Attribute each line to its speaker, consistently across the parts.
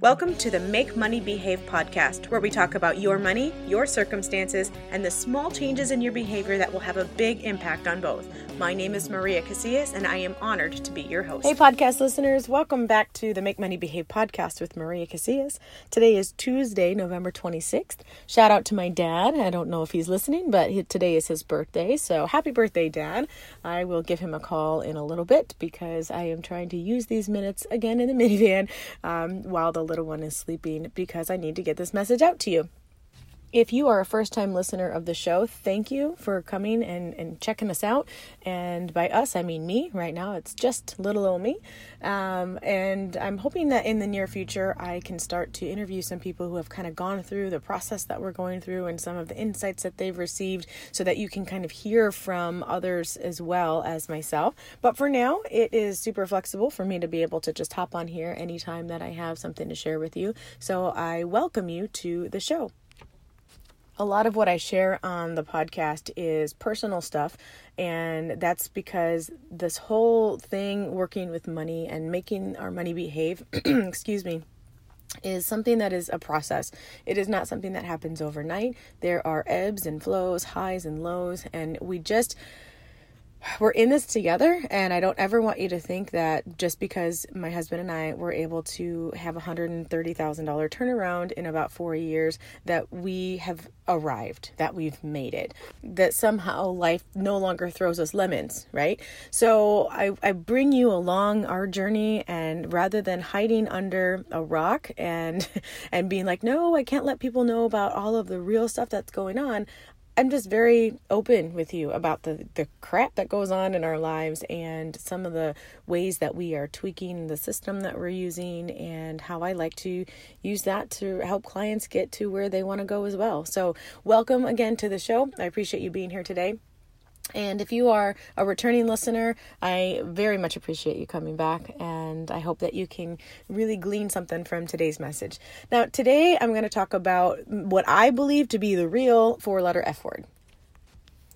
Speaker 1: Welcome to the Make Money Behave podcast, where we talk about your money, your circumstances, and the small changes in your behavior that will have a big impact on both. My name is Maria Casillas, and I am honored to be your host.
Speaker 2: Hey, podcast listeners, welcome back to the Make Money Behave podcast with Maria Casillas. Today is Tuesday, November 26th. Shout out to my dad. I don't know if he's listening, but today is his birthday. So happy birthday, Dad. I will give him a call in a little bit because I am trying to use these minutes again in the minivan um, while the little one is sleeping because I need to get this message out to you. If you are a first time listener of the show, thank you for coming and, and checking us out. And by us, I mean me. Right now, it's just little old me. Um, and I'm hoping that in the near future, I can start to interview some people who have kind of gone through the process that we're going through and some of the insights that they've received so that you can kind of hear from others as well as myself. But for now, it is super flexible for me to be able to just hop on here anytime that I have something to share with you. So I welcome you to the show a lot of what I share on the podcast is personal stuff. And that's because this whole thing working with money and making our money behave, excuse me, is something that is a process. It is not something that happens overnight. There are ebbs and flows, highs and lows, and we just we're in this together and i don't ever want you to think that just because my husband and i were able to have a $130000 turnaround in about four years that we have arrived that we've made it that somehow life no longer throws us lemons right? So i, I bring you along our journey and rather than hiding under a rock and and being like no i can't let people know about all of the real stuff that's going on I'm just very open with you about the, the crap that goes on in our lives and some of the ways that we are tweaking the system that we're using and how I like to use that to help clients get to where they want to go as well. So, welcome again to the show. I appreciate you being here today. And if you are a returning listener, I very much appreciate you coming back, and I hope that you can really glean something from today's message. Now, today I'm going to talk about what I believe to be the real four letter F word.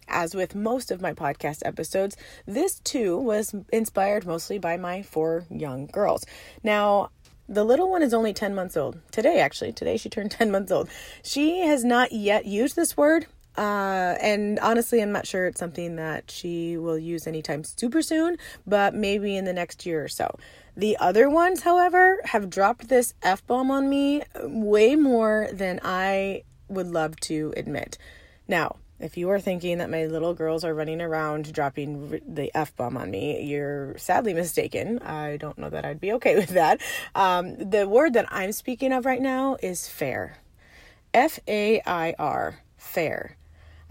Speaker 2: As with most of my podcast episodes, this too was inspired mostly by my four young girls. Now, the little one is only 10 months old. Today, actually, today she turned 10 months old. She has not yet used this word, uh, and honestly, I'm not sure it's something that she will use anytime super soon, but maybe in the next year or so. The other ones, however, have dropped this F bomb on me way more than I would love to admit. Now, if you are thinking that my little girls are running around dropping the F bomb on me, you're sadly mistaken. I don't know that I'd be okay with that. Um, the word that I'm speaking of right now is fair. F A I R, fair.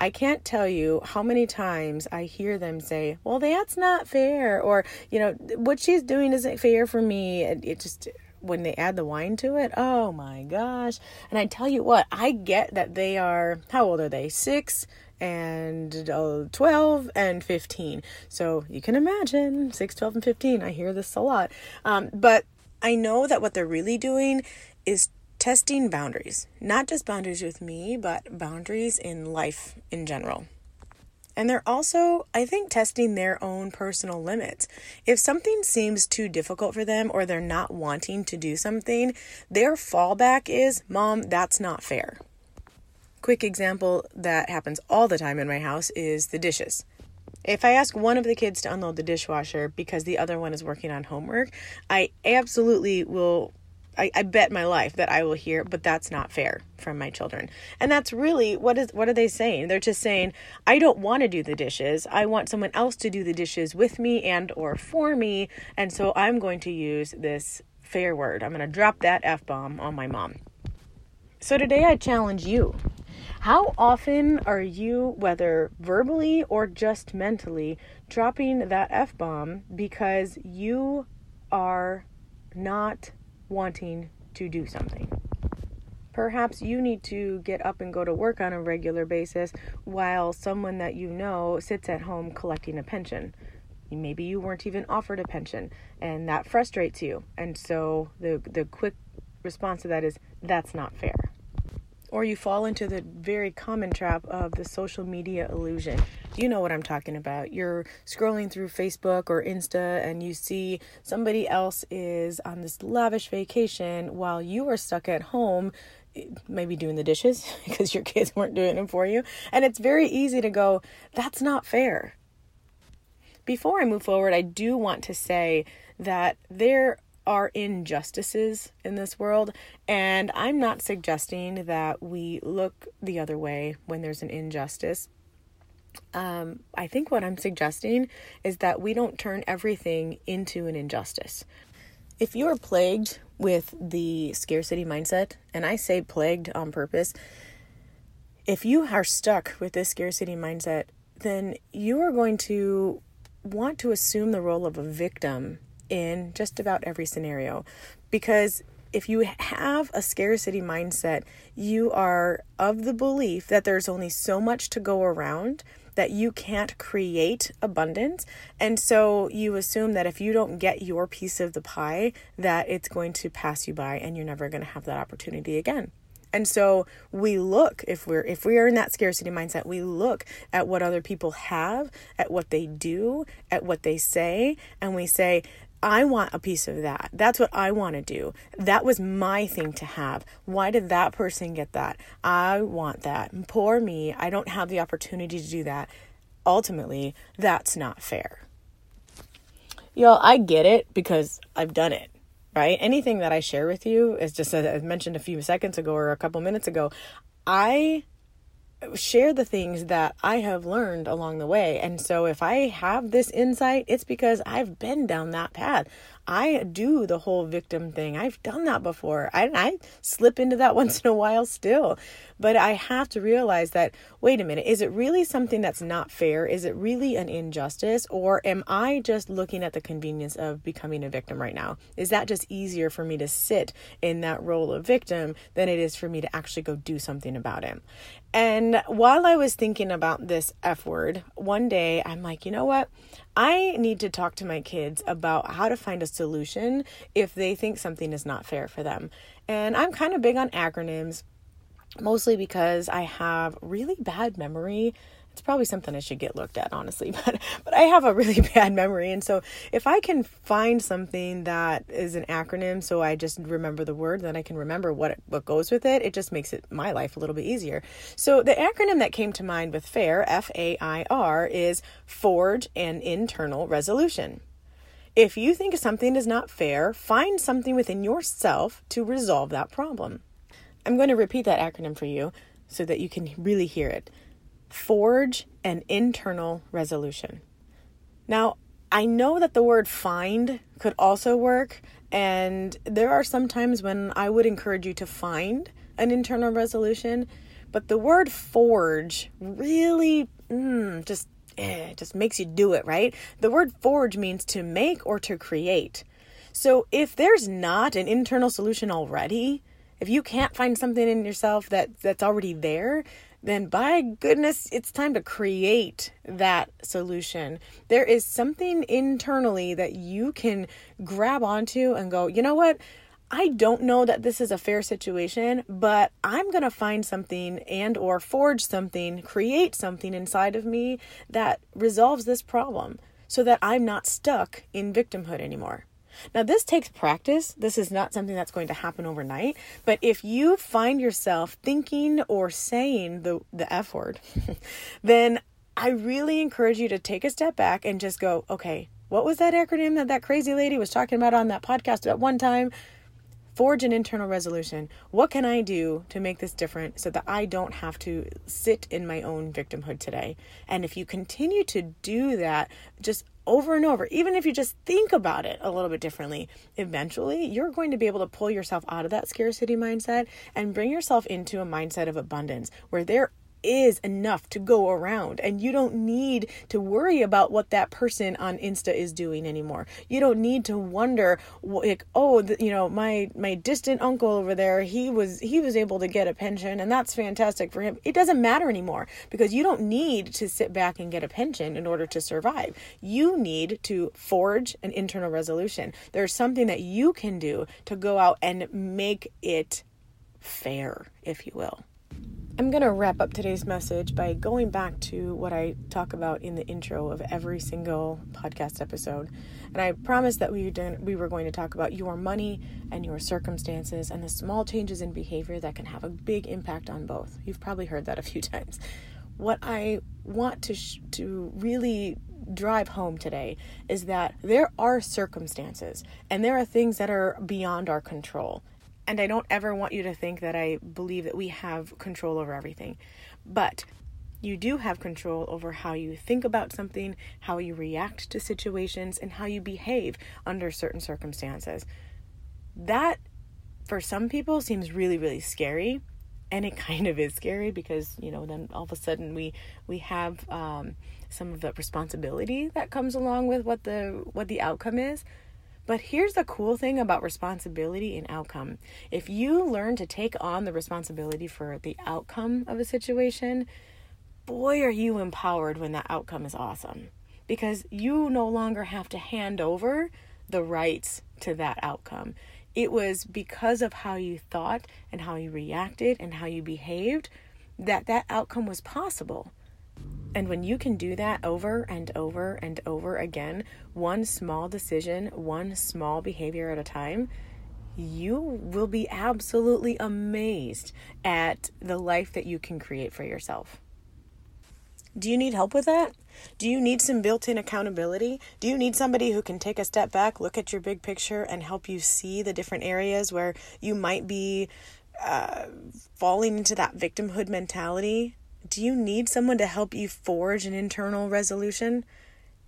Speaker 2: I can't tell you how many times I hear them say, "Well, that's not fair," or you know, "What she's doing isn't fair for me." And it just when they add the whine to it, oh my gosh! And I tell you what, I get that they are. How old are they? Six and uh, 12 and 15. So you can imagine 6, 12, and 15. I hear this a lot. Um, but I know that what they're really doing is testing boundaries, not just boundaries with me, but boundaries in life in general. And they're also, I think, testing their own personal limits. If something seems too difficult for them or they're not wanting to do something, their fallback is, Mom, that's not fair. Quick example that happens all the time in my house is the dishes. If I ask one of the kids to unload the dishwasher because the other one is working on homework, I absolutely will I, I bet my life that I will hear, but that's not fair from my children. And that's really what is what are they saying? They're just saying, I don't want to do the dishes. I want someone else to do the dishes with me and or for me. And so I'm going to use this fair word. I'm going to drop that F bomb on my mom. So today I challenge you. How often are you, whether verbally or just mentally, dropping that F bomb because you are not wanting to do something. Perhaps you need to get up and go to work on a regular basis while someone that you know sits at home collecting a pension. Maybe you weren't even offered a pension and that frustrates you. And so the the quick response to that is that's not fair. Or you fall into the very common trap of the social media illusion. You know what I'm talking about. You're scrolling through Facebook or Insta and you see somebody else is on this lavish vacation while you are stuck at home maybe doing the dishes because your kids weren't doing them for you. And it's very easy to go, that's not fair. Before I move forward, I do want to say that there are injustices in this world, and I'm not suggesting that we look the other way when there's an injustice. Um, I think what I'm suggesting is that we don't turn everything into an injustice. If you are plagued with the scarcity mindset, and I say plagued on purpose, if you are stuck with this scarcity mindset, then you are going to want to assume the role of a victim in just about every scenario because if you have a scarcity mindset, you are of the belief that there's only so much to go around that you can't create abundance. And so you assume that if you don't get your piece of the pie, that it's going to pass you by and you're never going to have that opportunity again. And so we look if we're if we are in that scarcity mindset, we look at what other people have, at what they do, at what they say, and we say I want a piece of that. That's what I want to do. That was my thing to have. Why did that person get that? I want that. Poor me. I don't have the opportunity to do that. Ultimately, that's not fair. Y'all, I get it because I've done it, right? Anything that I share with you is just as I mentioned a few seconds ago or a couple minutes ago. I share the things that I have learned along the way. And so if I have this insight, it's because I've been down that path. I do the whole victim thing. I've done that before. I, I slip into that once in a while still. But I have to realize that wait a minute, is it really something that's not fair? Is it really an injustice? Or am I just looking at the convenience of becoming a victim right now? Is that just easier for me to sit in that role of victim than it is for me to actually go do something about it? And while I was thinking about this F word, one day I'm like, you know what? I need to talk to my kids about how to find a solution if they think something is not fair for them. And I'm kind of big on acronyms, mostly because I have really bad memory it's probably something I should get looked at, honestly. But but I have a really bad memory, and so if I can find something that is an acronym, so I just remember the word, then I can remember what what goes with it. It just makes it my life a little bit easier. So the acronym that came to mind with FAIR, F A I R, is Forge an Internal Resolution. If you think something is not fair, find something within yourself to resolve that problem. I'm going to repeat that acronym for you so that you can really hear it forge an internal resolution. Now, I know that the word find could also work, and there are some times when I would encourage you to find an internal resolution, but the word forge really mm, just eh, just makes you do it, right? The word forge means to make or to create. So if there's not an internal solution already, if you can't find something in yourself that that's already there, then by goodness, it's time to create that solution. There is something internally that you can grab onto and go, you know what? I don't know that this is a fair situation, but I'm going to find something and or forge something, create something inside of me that resolves this problem so that I'm not stuck in victimhood anymore. Now, this takes practice. This is not something that's going to happen overnight. But if you find yourself thinking or saying the, the F word, then I really encourage you to take a step back and just go, okay, what was that acronym that that crazy lady was talking about on that podcast at one time? Forge an internal resolution. What can I do to make this different so that I don't have to sit in my own victimhood today? And if you continue to do that, just over and over, even if you just think about it a little bit differently, eventually you're going to be able to pull yourself out of that scarcity mindset and bring yourself into a mindset of abundance where there is enough to go around and you don't need to worry about what that person on insta is doing anymore. You don't need to wonder like oh the, you know my my distant uncle over there he was he was able to get a pension and that's fantastic for him. It doesn't matter anymore because you don't need to sit back and get a pension in order to survive. You need to forge an internal resolution. There's something that you can do to go out and make it fair if you will I'm going to wrap up today's message by going back to what I talk about in the intro of every single podcast episode. And I promised that we, we were going to talk about your money and your circumstances and the small changes in behavior that can have a big impact on both. You've probably heard that a few times. What I want to sh- to really drive home today is that there are circumstances and there are things that are beyond our control and I don't ever want you to think that I believe that we have control over everything. But you do have control over how you think about something, how you react to situations, and how you behave under certain circumstances. That, for some people, seems really, really scary. And it kind of is scary because, you know, then all of a sudden we we have um, some of the responsibility that comes along with what the what the outcome is. But here's the cool thing about responsibility and outcome. If you learn to take on the responsibility for the outcome of a situation, boy, are you empowered when that outcome is awesome. Because you no longer have to hand over the rights to that outcome. It was because of how you thought and how you reacted and how you behaved that that outcome was possible. And when you can do that over and over and over again, one small decision, one small behavior at a time, you will be absolutely amazed at the life that you can create for yourself. Do you need help with that? Do you need some built in accountability? Do you need somebody who can take a step back, look at your big picture, and help you see the different areas where you might be uh, falling into that victimhood mentality do you need someone to help you forge an internal resolution?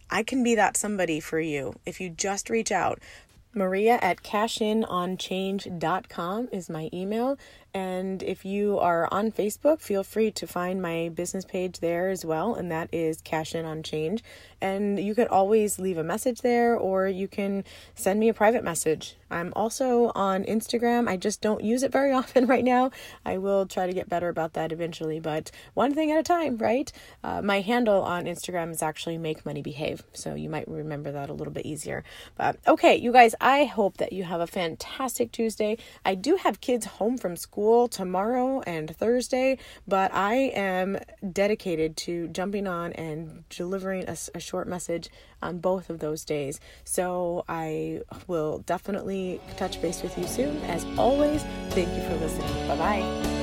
Speaker 2: I can be that somebody for you if you just reach out. Maria at cashinonchange.com is my email. And if you are on Facebook, feel free to find my business page there as well, and that is Cash In on Change. And you can always leave a message there, or you can send me a private message. I'm also on Instagram. I just don't use it very often right now. I will try to get better about that eventually, but one thing at a time, right? Uh, my handle on Instagram is actually Make Money Behave, so you might remember that a little bit easier. But okay, you guys, I hope that you have a fantastic Tuesday. I do have kids home from school school tomorrow and Thursday, but I am dedicated to jumping on and delivering a, a short message on both of those days. So I will definitely touch base with you soon. As always, thank you for listening. Bye bye.